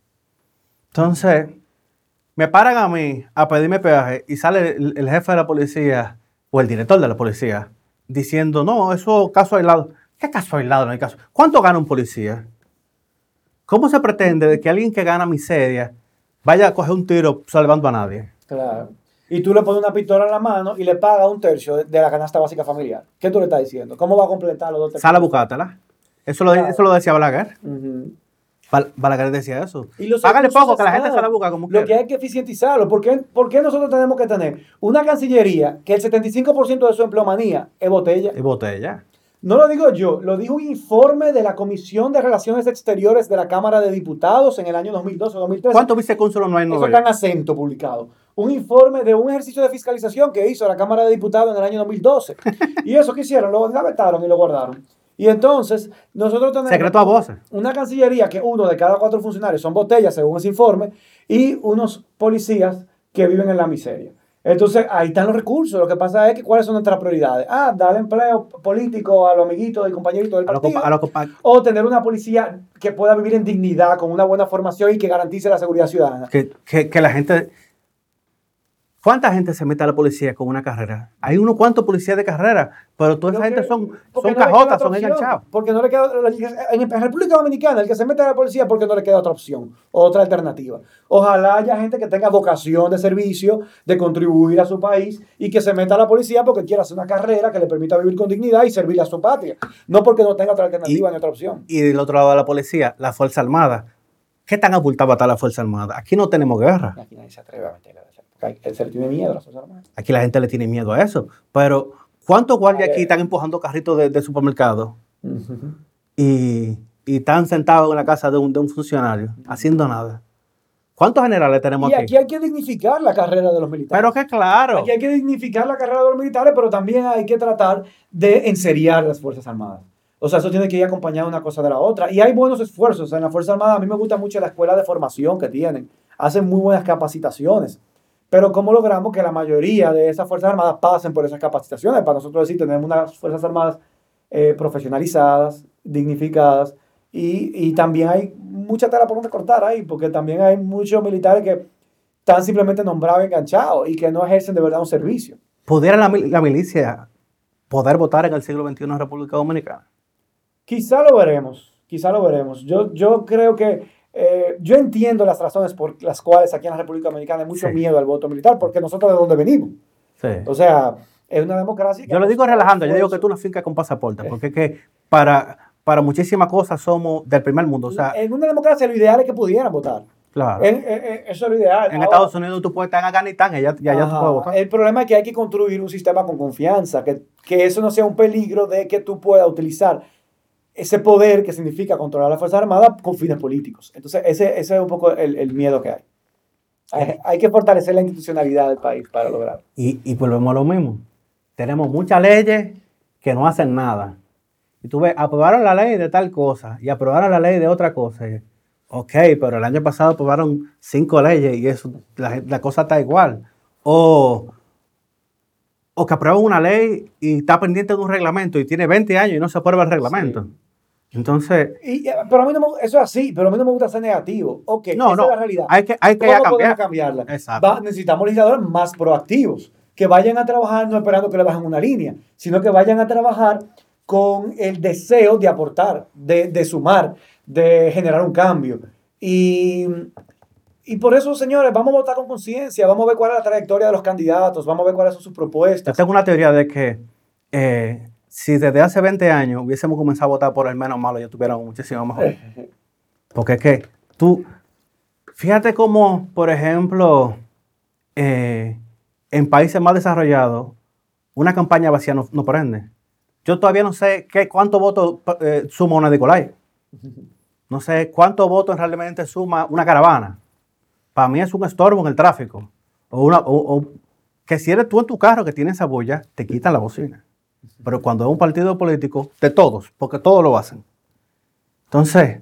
S1: Entonces, me paran a mí a pedirme peaje y sale el, el jefe de la policía o el director de la policía diciendo, no, eso es caso aislado. ¿Qué caso aislado? No hay caso. ¿Cuánto gana un policía? ¿Cómo se pretende de que alguien que gana miseria vaya a coger un tiro salvando a nadie?
S2: Claro. Y tú le pones una pistola en la mano y le pagas un tercio de, la canasta básica familiar. ¿Qué tú le estás diciendo? ¿Cómo va a completar los dos tercios?
S1: Sala buscátela. Eso lo,
S2: Claro.
S1: eso lo decía Balaguer. Bal- Balaguer decía eso.
S2: Y
S1: Págale poco, que la gente se la busca como
S2: Lo
S1: quiera.
S2: que hay que eficientizarlo. ¿Por qué, por qué nosotros tenemos que tener una cancillería que el 75% de su empleomanía es botella?
S1: Y botella.
S2: No lo digo yo, lo dijo un informe de la Comisión de Relaciones Exteriores de la Cámara de Diputados en el año 2012 o 2013.
S1: ¿Cuántos vicecónsulos no hay en
S2: Eso
S1: Nueva
S2: está en
S1: York?
S2: acento publicado. Un informe de un ejercicio de fiscalización que hizo la Cámara de Diputados en el año 2012. Y eso que hicieron, lo engavetaron y lo guardaron. Y entonces, nosotros tenemos
S1: Secreto a voces.
S2: una cancillería que uno de cada cuatro funcionarios son botellas, según ese informe, y unos policías que viven en la miseria. Entonces, ahí están los recursos. Lo que pasa es que cuáles son nuestras prioridades. Ah, darle empleo político a los amiguitos y compañeritos del
S1: A
S2: partido.
S1: a los compa-
S2: o tener una policía que pueda vivir en dignidad, con una buena formación y que garantice la seguridad ciudadana.
S1: que, que, que la gente. ¿Cuánta gente se mete a la policía con una carrera? Hay unos cuantos policías de carrera, pero toda esa gente son, son
S2: no
S1: cajotas, son enganchados.
S2: Porque no le queda, en, República Dominicana, el que se mete a la policía porque no le queda otra opción, otra alternativa. Ojalá haya gente que tenga vocación de servicio, de contribuir a su país y que se meta a la policía porque quiera hacer una carrera que le permita vivir con dignidad y servir a su patria. No porque no tenga otra alternativa
S1: Y-
S2: ni otra opción.
S1: Y del otro lado de la policía, la Fuerza Armada. ¿Qué tan abultada está la Fuerza Armada? Aquí no tenemos guerra.
S2: Aquí nadie se atreve a meterle a esa Se le tiene miedo a las Fuerzas Armadas.
S1: Aquí la gente le tiene miedo a eso. Pero, ¿cuántos guardias aquí están empujando carritos de, de supermercado? y, y, están sentados en la casa de un, de un funcionario, haciendo nada. ¿Cuántos generales tenemos
S2: y
S1: aquí?
S2: aquí hay que dignificar la carrera de los militares.
S1: Pero que claro.
S2: Aquí hay que dignificar la carrera de los militares, pero también hay que tratar de enseriar las Fuerzas Armadas. O sea, eso tiene que ir acompañado una cosa de la otra. Y hay buenos esfuerzos en la Fuerza Armada. A mí me gusta mucho la escuela de formación que tienen. Hacen muy buenas capacitaciones. Pero ¿cómo logramos que la mayoría de esas Fuerzas Armadas pasen por esas capacitaciones? Para nosotros decir, tenemos unas Fuerzas Armadas eh, profesionalizadas, dignificadas, y, y, también hay mucha tela por donde cortar ahí, porque también hay muchos militares que están simplemente nombrados enganchados y que no ejercen de verdad un servicio.
S1: ¿Pudiera la, la milicia poder votar en el siglo XXI en República Dominicana?
S2: Quizá lo veremos, quizá lo veremos. Yo, yo creo que, eh, yo entiendo las razones por las cuales aquí en la República Dominicana hay mucho sí. miedo al voto militar, porque nosotros de dónde venimos.
S1: Sí.
S2: O sea, es una democracia.
S1: yo lo digo relajando, yo digo que tú una finca con pasaporte, porque es que para, para muchísimas cosas somos del primer mundo. O sea,
S2: en una democracia lo ideal es que pudieran votar.
S1: Claro.
S2: En, en, eso es lo ideal.
S1: En Ahora, Estados Unidos tú puedes estar en Afganistán y ya, ya, ya tú puedes votar.
S2: El problema es que hay que construir un sistema con confianza, que, que eso no sea un peligro de que tú puedas utilizar ese poder que significa controlar la Fuerza Armada con fines políticos. Entonces, ese, ese es un poco el, el miedo que hay. hay. hay. que fortalecer la institucionalidad del país para lograrlo.
S1: Y, y volvemos a lo mismo. Tenemos muchas leyes que no hacen nada. Y tú ves, aprobaron la ley de tal cosa y aprobaron la ley de otra cosa. Y, ok, pero el año pasado aprobaron cinco leyes y eso, la, la cosa está igual. O, o que aprueban una ley y está pendiente de un reglamento y tiene 20 años y no se aprueba el reglamento. Sí. Entonces.
S2: Y, pero a mí no me, eso es así, pero a mí no me gusta ser negativo. Ok,
S1: no,
S2: esa
S1: no,
S2: es la realidad.
S1: Hay que, hay que
S2: ¿Cómo
S1: cambiar.
S2: cambiarla?
S1: Exacto.
S2: Va, necesitamos legisladores más proactivos, que vayan a trabajar no esperando que le bajen una línea, sino que vayan a trabajar con el deseo de aportar, de, de sumar, de generar un cambio. Y, y por eso, señores, vamos a votar con conciencia, vamos a ver cuál es la trayectoria de los candidatos, vamos a ver cuáles son sus propuestas.
S1: Yo tengo una teoría de que eh, si desde hace 20 años hubiésemos comenzado a votar por el menos malo, ya tuviéramos muchísimo mejor. Porque es que tú, fíjate cómo, por ejemplo, eh, en países más desarrollados, una campaña vacía no, no prende. Yo todavía no sé qué, cuánto votos eh, suma una Nicolai. No sé cuántos votos realmente suma una caravana. Para mí es un estorbo en el tráfico. O, una, o, o que si eres tú en tu carro que tienes esa bulla, te quitan la bocina. Pero cuando es un partido político, de todos, porque todos lo hacen. Entonces,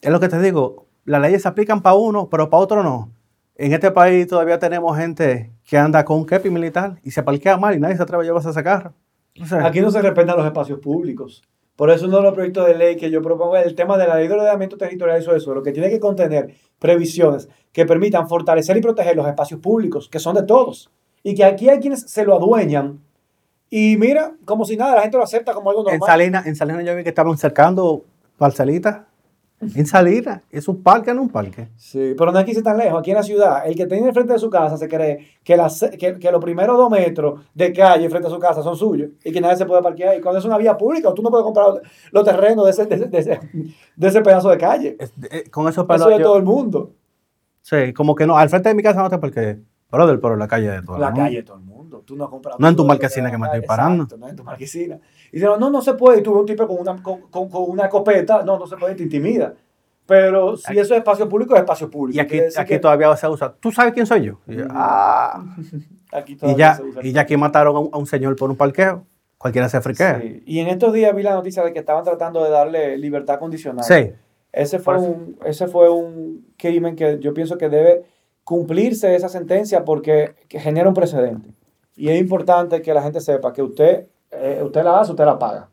S1: es lo que te digo, las leyes se aplican para uno, pero para otro no. En este país todavía tenemos gente que anda con un kepi militar y se parquea mal y nadie se atreve a llevarse ese carro.
S2: O sea, Aquí no se respetan los espacios públicos. Por eso uno de los proyectos de ley que yo propongo es el tema de la ley de ordenamiento territorial y eso, eso, lo que tiene que contener previsiones que permitan fortalecer y proteger los espacios públicos, que son de todos. Y que aquí hay quienes se lo adueñan. Y mira, como si nada, la gente lo acepta como algo normal.
S1: En Salinas, en Salinas yo vi que estaban cercando parcelitas. En Salinas, es un parque, no un parque.
S2: Sí, pero no aquí se tan lejos. Aquí en la ciudad, el que tiene enfrente de su casa se cree que, las, que, que los primeros dos metros de calle frente a su casa son suyos y que nadie se puede parquear. Y cuando es una vía pública, tú no puedes comprar los terrenos de ese, de, de ese, de ese pedazo de calle.
S1: Es, de, con eso,
S2: eso es de todo el mundo.
S1: Sí, como que no, al frente de mi casa no te parquees. Brother, pero la calle de todo
S2: el mundo. La calle de todo el mundo. Tú no has comprado.
S1: No en tu marquesina que me estoy parando.
S2: Exacto, no en tu marquesina. Y dicen, no, no se puede. Y tú ves un tipo con una, con, con, con una escopeta. No, no se puede, te intimida. Pero si eso es espacio público, es espacio público.
S1: Y aquí, aquí que... todavía se usa. ¿Tú sabes quién soy yo? Y, yo, ah. aquí y ya, se usa y ya aquí mataron a un, a un, señor por un parqueo. Cualquiera se friquea.
S2: Sí. Y en estos días vi la noticia de que estaban tratando de darle libertad condicional.
S1: Sí.
S2: Ese fue, un, ese fue un crimen que yo pienso que debe cumplirse esa sentencia porque genera un precedente. Y es importante que la gente sepa que usted, eh, usted la hace, usted la paga.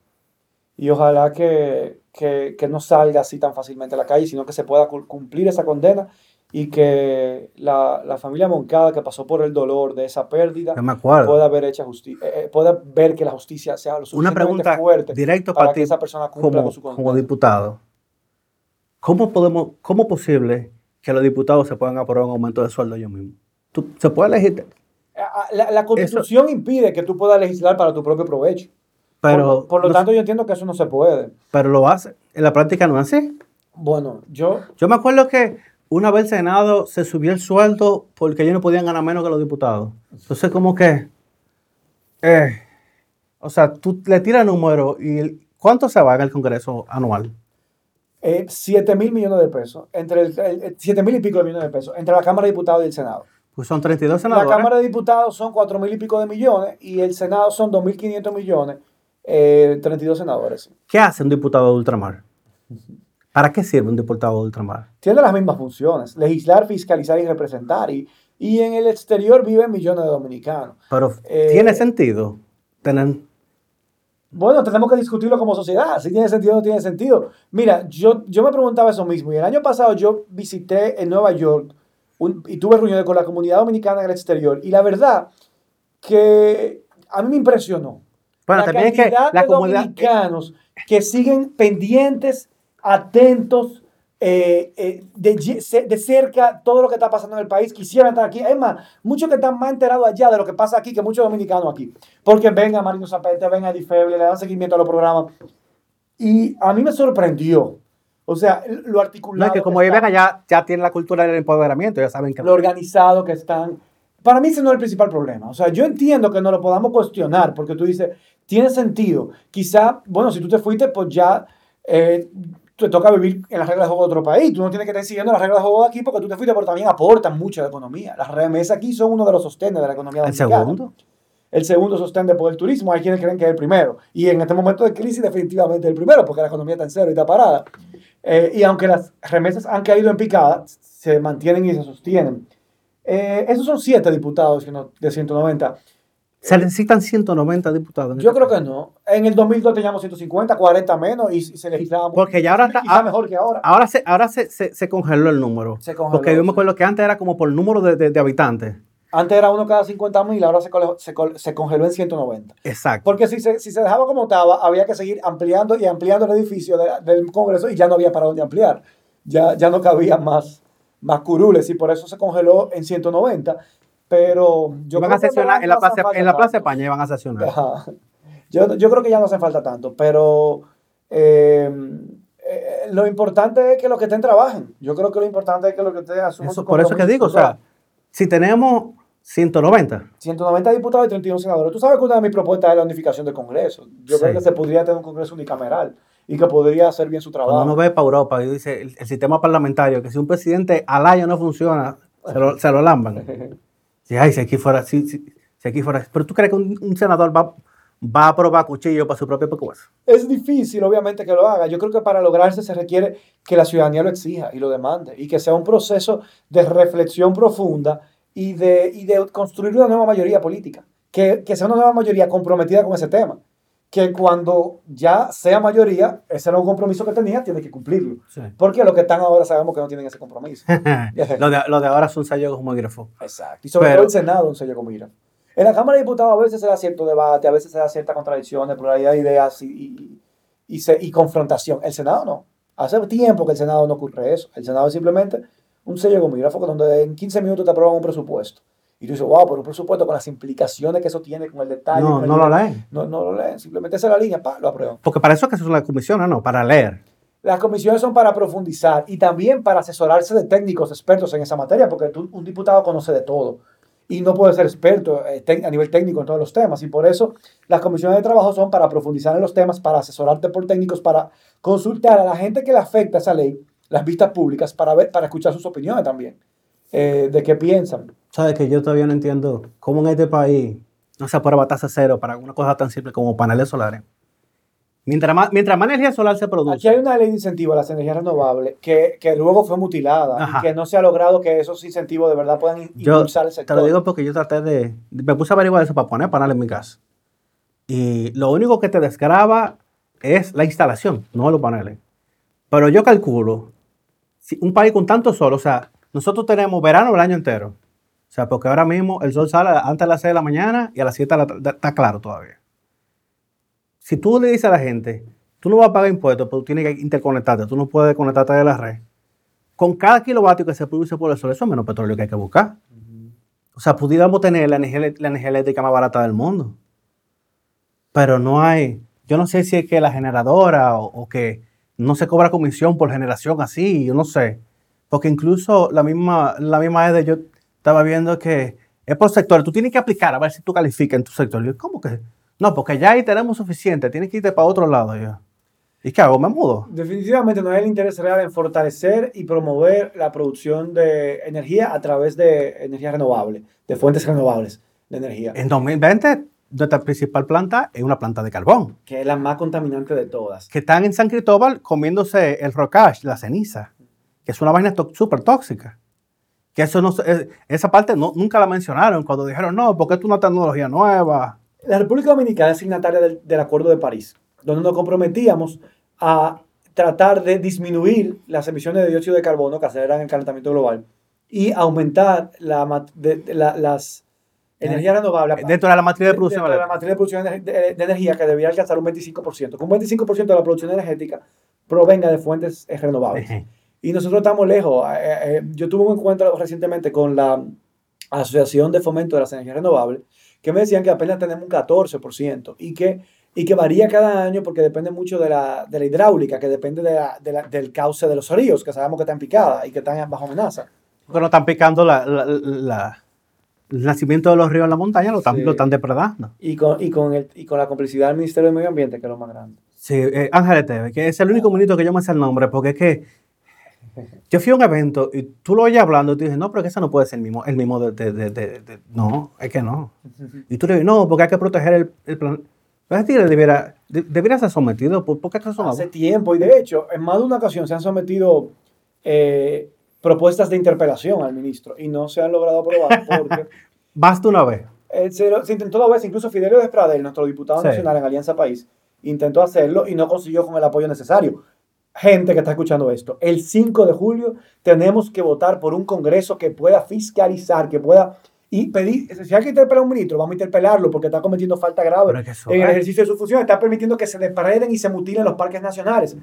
S2: Y ojalá que, que, que, no salga así tan fácilmente a la calle, sino que se pueda cumplir esa condena y que la, la familia Moncada que pasó por el dolor de esa pérdida pueda ver, hecha justicia, eh, pueda ver que la justicia sea lo suficientemente
S1: Una pregunta
S2: fuerte
S1: directo
S2: para,
S1: para
S2: que esa persona cumpla
S1: como,
S2: con su condena.
S1: Como diputado, ¿cómo, podemos, ¿cómo es posible que los diputados se puedan aprobar un aumento de sueldo ellos mismos? ¿Tú, ¿Se puede elegir?
S2: La, la constitución eso, impide que tú puedas legislar para tu propio provecho.
S1: Pero,
S2: por, por lo no, tanto, yo entiendo que eso no se puede.
S1: Pero lo hace. En la práctica no es así.
S2: Bueno, yo.
S1: Yo me acuerdo que una vez el Senado se subió el sueldo porque ellos no podían ganar menos que los diputados. Entonces, como que, eh, o sea, tú le tiras el número y el- ¿cuánto se va en el Congreso anual?
S2: Eh, 7 mil millones de pesos, entre el, el- 7 mil y pico de millones de pesos, entre la Cámara de Diputados y el Senado.
S1: Pues son 32
S2: La
S1: senadores.
S2: Cámara de Diputados son 4 mil y pico de millones y el Senado son 2.500 millones, eh, 32 senadores.
S1: ¿Qué hace un diputado de ultramar? ¿Para qué sirve un diputado de ultramar?
S2: Tiene las mismas funciones, legislar, fiscalizar y representar. Y, y en el exterior viven millones de dominicanos.
S1: Pero
S2: Eh,
S1: ¿tiene sentido tener...
S2: Bueno, tenemos que discutirlo como sociedad, si tiene sentido o no tiene sentido. Mira, yo, yo me preguntaba eso mismo y el año pasado yo visité en Nueva York un- y tuve reuniones con la comunidad dominicana en el exterior y la verdad que a mí me impresionó.
S1: Bueno,
S2: la
S1: también es que la
S2: de
S1: comunidad...
S2: dominicanos que siguen pendientes, atentos, eh, eh, de cerca todo lo que está pasando en el país, quisieran estar aquí. Es más, muchos que están más enterados allá de lo que pasa aquí que muchos dominicanos aquí. Porque ven a Marino Zapete, ven a Difeble, le dan seguimiento a los programas. Y a mí me sorprendió. O sea, lo
S1: No,
S2: articulado.
S1: es que como
S2: que
S1: ellos
S2: está,
S1: ven allá, ya tienen la cultura del empoderamiento, ya saben que...
S2: lo organizado que están. Para mí ese no es el principal problema. O sea, yo entiendo que no lo podamos cuestionar porque tú dices, tiene sentido. Quizá, bueno, si tú te fuiste, pues ya eh, te toca vivir en las reglas de juego de otro país. Tú no tienes que estar siguiendo las reglas de juego de aquí porque tú te fuiste, pero también aportan mucho a la economía. Las remesas aquí son uno de los sostenes de la economía
S1: El
S2: dominicana.
S1: segundo.
S2: El segundo sostén después del turismo. Hay quienes creen que es el primero. Y en este momento de crisis, definitivamente es el primero, porque la economía está en cero y está parada. Eh, y aunque las remesas han caído en picada, se mantienen y se sostienen. Eh, esos son siete diputados de 190.
S1: Se necesitan 190 diputados.
S2: Yo
S1: este
S2: creo que no. En el 2002 teníamos 150, 40 menos y, se legislaba.
S1: Porque ya ahora está-
S2: Quizá
S1: ah-
S2: mejor que ahora.
S1: Ahora, se, ahora se, se, se congeló el número.
S2: Se congeló,
S1: Porque yo me acuerdo que antes era como por número de, de- de habitantes.
S2: Antes era uno cada 50 mil, ahora se, se, se congeló en 190.
S1: Exacto.
S2: Porque si se, si se dejaba como estaba, había que seguir ampliando y ampliando el edificio de- del Congreso y ya no había para dónde ampliar. Ya, ya no cabía más, más curules y por eso se congeló en 190. Pero yo
S1: Iban
S2: creo
S1: a
S2: que
S1: sesionar
S2: no
S1: en la, plaza, en la Plaza. España iban a sesionar.
S2: Yo, yo creo que ya no hace falta tanto, pero eh, eh, lo importante es que los que estén trabajen. Yo creo que lo importante es que los que estén asuman
S1: Eso, por eso que digo, o sea, si tenemos 190,
S2: 190 diputados y 31 senadores. Tú sabes que una de mis propuestas es la unificación del Congreso. Yo
S1: Sí.
S2: creo que se podría tener un Congreso unicameral y que podría hacer bien su
S1: cuando
S2: trabajo.
S1: uno ve para Europa y dice el, el sistema parlamentario, que si un presidente al año no funciona, se lo, se lo lamban. Sí, ay, si aquí fuera, si, si- si aquí fuera. Pero tú crees que un, un senador va, va a probar cuchillo para su propio pescuezo.
S2: Es difícil, obviamente, que lo haga. Yo creo que para lograrse se requiere que la ciudadanía lo exija y lo demande y que sea un proceso de reflexión profunda y de, y de construir una nueva mayoría política. Que, que sea una nueva mayoría comprometida con ese tema. Que cuando ya sea mayoría, ese era un compromiso que tenía, tiene que cumplirlo.
S1: Sí.
S2: Porque los que están ahora sabemos que no tienen ese compromiso.
S1: lo, de, lo de ahora es un sello como.
S2: Exacto. Y sobre
S1: Pero-
S2: todo el Senado, un sello como. En la Cámara de Diputados a veces se da cierto debate, a veces se da cierta contradicción, pluralidad de ideas y, y, y se- y confrontación. El Senado no. Hace tiempo que el Senado no ocurre eso. El Senado simplemente un sello gomígrafo donde en 15 minutos te aprueban un presupuesto. Y tú dices, wow, pero un presupuesto con las implicaciones que eso tiene, con el detalle.
S1: No,
S2: el
S1: no lo
S2: nivel".
S1: leen.
S2: No, no lo leen. Simplemente esa es la línea, pa, lo aprueban.
S1: Porque para eso es que son las comisiones, no, para leer.
S2: Las comisiones son para profundizar y también para asesorarse de técnicos expertos en esa materia, porque tú- un diputado conoce de todo y no puede ser experto eh, a nivel técnico en todos los temas. Y por eso las comisiones de trabajo son para profundizar en los temas, para asesorarte por técnicos, para consultar a la gente que le afecta esa ley, las vistas públicas, para, ver, para escuchar sus opiniones también, eh, de qué piensan.
S1: Sabes que yo todavía no entiendo cómo en este país no se aprueba tasa cero para una cosa tan simple como paneles solares. Mientras más, mientras más energía solar se produce,
S2: Aquí hay una ley de incentivo a las energías renovables que, que luego fue mutilada
S1: Ajá.
S2: y que no se ha logrado que esos incentivos de verdad puedan
S1: yo
S2: impulsar el
S1: te
S2: sector.
S1: lo digo porque yo traté de, me puse a averiguar eso para poner paneles en mi casa. Y lo único que te desgraba es la instalación, no los paneles. Pero yo calculo, si un país con tanto sol, o sea, nosotros tenemos verano el año entero. O sea, porque ahora mismo el sol sale antes de las 6 de la mañana y a las 7 de la tarde está claro todavía. Si tú le dices a la gente, tú no vas a pagar impuestos, pero tú tienes que interconectarte, tú no puedes conectarte de la red. Con cada kilovatio que se produce por el sol, eso es menos petróleo que hay que buscar. O sea, pudiéramos tener la energía, la energía eléctrica más barata del mundo. Pero no hay, yo no sé si es que la generadora o, o que no se cobra comisión por generación así, yo no sé. Porque incluso la misma, la misma EDE, yo estaba viendo que es por sector. Tú tienes que aplicar a ver si tú calificas en tu sector. Yo, ¿cómo que? No, porque ya ahí tenemos suficiente. Tienes que irte para otro lado. Yo. ¿Y qué hago? ¿Me mudo?
S2: Definitivamente no hay el interés real en fortalecer y promover la producción de energía a través de energía renovable, de fuentes renovables de energía.
S1: En 2020, nuestra principal planta es una planta de carbón.
S2: Que es la más contaminante de todas.
S1: Que están en San Cristóbal comiéndose el rocash, la ceniza, que es una vaina súper tóxica. Que eso no, esa parte no, nunca la mencionaron cuando dijeron, no, porque es una tecnología nueva.
S2: La República Dominicana es signataria del, del Acuerdo de París, donde nos comprometíamos a tratar de disminuir las emisiones de dióxido de carbono que aceleran el calentamiento global y aumentar la, de, las energías renovables.
S1: Dentro de la matriz de producción.
S2: Dentro de la matriz de producción de, energía que debía alcanzar un 25%. Que un 25% de la producción energética provenga de fuentes renovables. Y nosotros estamos lejos. Eh, eh, eh, yo tuve un encuentro recientemente con la Asociación de Fomento de las Energías Renovables que me decían que apenas tenemos un 14% y que y que varía cada año porque depende mucho de la, de la hidráulica, que depende de la, del cauce de los ríos, que sabemos que están picadas y que están bajo amenaza.
S1: No están picando la, el nacimiento de los ríos en la montaña, lo están, lo están depredando.
S2: Y con, y, con el, y con la complicidad del Ministerio del Medio Ambiente, que es lo más grande.
S1: Sí, eh, Ángel que es el único minuto que yo me sé el nombre, porque es que yo fui a un evento y tú lo oyes hablando y tú dices, no, pero que ese no puede ser el mismo, el mismo de, de, de, No, es que no. Y tú le dices, no, porque hay que proteger el, el planeta debería, debería ser sometido. ¿Por, qué
S2: Hace tiempo, y de hecho, en más de una ocasión se han sometido eh, propuestas de interpelación al ministro y no se han logrado aprobar porque...
S1: Basta una vez.
S2: Eh, se, intentó dos veces, incluso Fidelio Despradel, nuestro diputado nacional en Alianza País, intentó hacerlo y no consiguió con el apoyo necesario. Gente que está escuchando esto, el 5 de julio tenemos que votar por un Congreso que pueda fiscalizar, que pueda y pedir, si hay que interpelar a un ministro, vamos a interpelarlo porque está cometiendo falta grave en el ejercicio de su función, está permitiendo que se depreden y se mutilen los parques nacionales.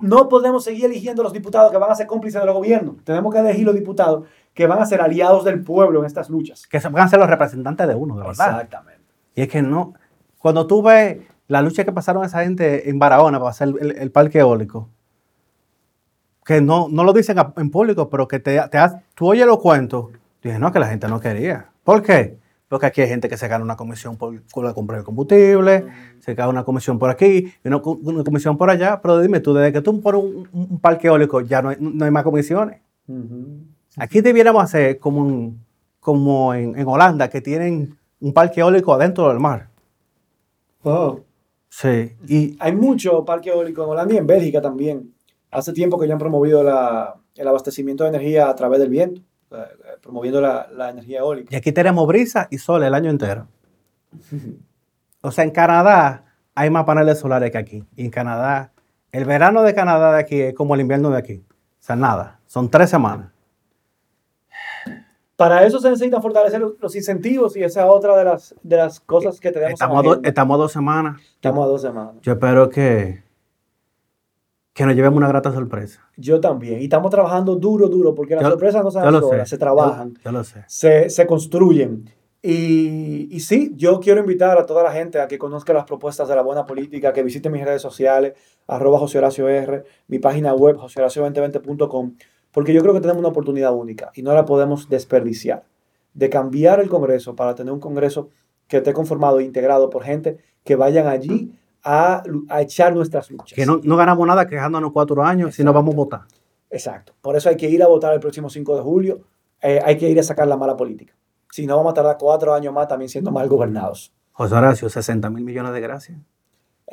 S2: No podemos seguir eligiendo los diputados que van a ser cómplices de los gobiernos. Tenemos que elegir los diputados que van a ser aliados del pueblo en estas luchas.
S1: Que van a ser los representantes de uno, de verdad.
S2: Exactamente.
S1: Y es que no, cuando tú ves la lucha que pasaron esa gente en Barahona para hacer el, parque eólico, que no, no lo dicen en público, pero que te, te tú oyes los cuentos Dije, no, que la gente no quería. ¿Por qué? Porque aquí hay gente que se gana una comisión por, la compra de combustible, se gana una comisión por aquí, y una, comisión por allá, pero dime tú, desde que tú pones un, parque eólico ya no hay, no hay más comisiones. Aquí debiéramos hacer como, como en, Holanda, que tienen un parque eólico adentro del mar.
S2: Oh.
S1: Sí. Y,
S2: hay mucho parque eólico en Holanda y en Bélgica también. Hace tiempo que ya han promovido el abastecimiento de energía a través del viento. Eh, promoviendo la, la, energía eólica.
S1: Y aquí tenemos brisa y sol el año entero. o sea, en Canadá hay más paneles solares que aquí. Y en Canadá, el verano de Canadá de aquí es como el invierno de aquí. O sea, nada. Son tres semanas.
S2: Para eso se necesitan fortalecer los incentivos y esa es otra de las, de las cosas que tenemos.
S1: Estamos, estamos a dos semanas.
S2: Estamos a dos semanas.
S1: Yo espero que, que nos llevemos una grata sorpresa.
S2: Yo también. Y estamos trabajando duro, duro, porque las sorpresas no se dan solas, se trabajan.
S1: Yo, lo sé.
S2: Se, se construyen. Y, y, sí, yo quiero invitar a toda la gente a que conozca las propuestas de la buena política, que visite mis redes sociales, arroba José Horacio R, mi página web, josehoracio2020.com, porque yo creo que tenemos una oportunidad única y no la podemos desperdiciar de cambiar el Congreso para tener un Congreso que esté conformado e integrado por gente que vayan allí a, echar nuestras luchas.
S1: Que no, ganamos nada quejándonos cuatro años si no vamos a votar.
S2: Exacto. Por eso hay que ir a votar el próximo 5 de julio. Eh, hay que ir a sacar la mala política. Si no, vamos a tardar cuatro años más también siendo mal gobernados.
S1: José Horacio, 60 mil millones de gracias.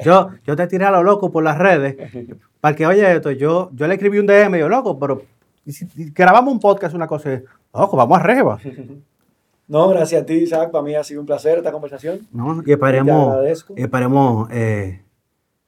S1: Yo, yo te tiré a lo loco por las redes. para que oye esto, yo, yo le escribí un DM, yo loco, pero si grabamos un podcast, una cosa, loco, vamos arriba.
S2: No, gracias a ti, Isaac. Para mí ha sido un placer esta conversación.
S1: No, y esperemos, esperemos eh,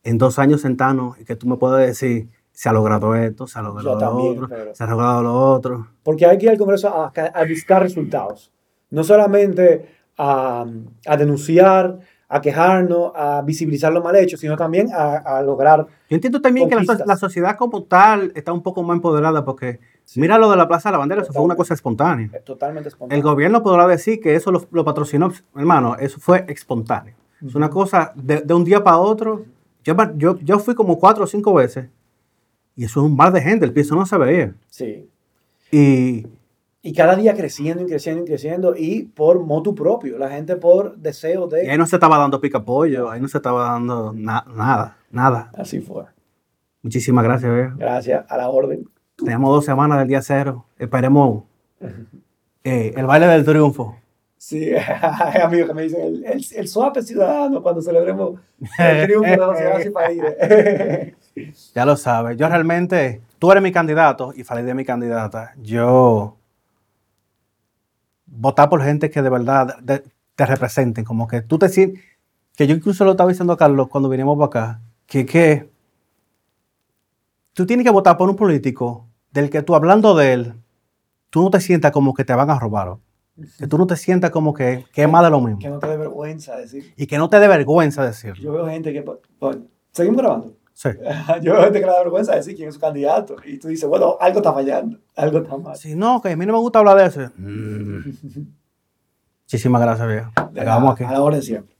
S1: en dos años sentarnos y que tú me puedas decir, se ha logrado esto, se ha logrado lo otro, se ha logrado lo otro.
S2: Porque hay que ir al Congreso a, a buscar resultados. No solamente a, a, denunciar, a quejarnos, a visibilizar lo mal hecho, sino también a, lograr.
S1: Yo entiendo también que la, sociedad como tal está un poco más empoderada porque mira lo de la Plaza de la Bandera, eso fue una cosa espontánea.
S2: Totalmente espontánea.
S1: El gobierno podrá decir que eso lo, patrocinó, hermano, eso fue espontáneo. Es una cosa de, un día para otro. Yo, yo, yo fui como cuatro o cinco veces y eso es un mar de gente, el piso no se veía.
S2: Sí.
S1: Y,
S2: Y cada día creciendo y creciendo y creciendo y por motu propio, la gente por deseo
S1: y ahí
S2: de...
S1: no se estaba dando pica pollo, ahí no se estaba dando na- nada, nada.
S2: Así fue.
S1: Muchísimas gracias, viejo.
S2: Gracias a la orden.
S1: Tenemos dos semanas del día cero. Esperemos eh, el baile del triunfo.
S2: Sí, hay amigos que me dicen, el, el, el suave ciudadano cuando celebremos el triunfo de José Horacio Paide.
S1: Ya lo sabes. Yo realmente, tú eres mi candidato y Falid es mi candidata. Yo votar por gente que de verdad de- te representen, como que tú te sientes, que yo incluso lo estaba diciendo a Carlos cuando vinimos para acá, que que tú tienes que votar por un político del que tú hablando de él, tú no te sientas como que te van a robar, ¿o? que tú no te sientas como que, que es más de lo mismo
S2: que no te dé vergüenza decir.
S1: y que no te dé vergüenza decirlo.
S2: Yo veo gente que... po- po- ¿Seguimos grabando?
S1: Sí.
S2: Yo veo gente que le da vergüenza decir quién es su candidato. Y tú dices, bueno, algo está fallando, algo está mal.
S1: Si no, que a mí no me gusta hablar de eso. Mm. Muchísimas gracias, viejo. Acabamos aquí.
S2: A la siempre.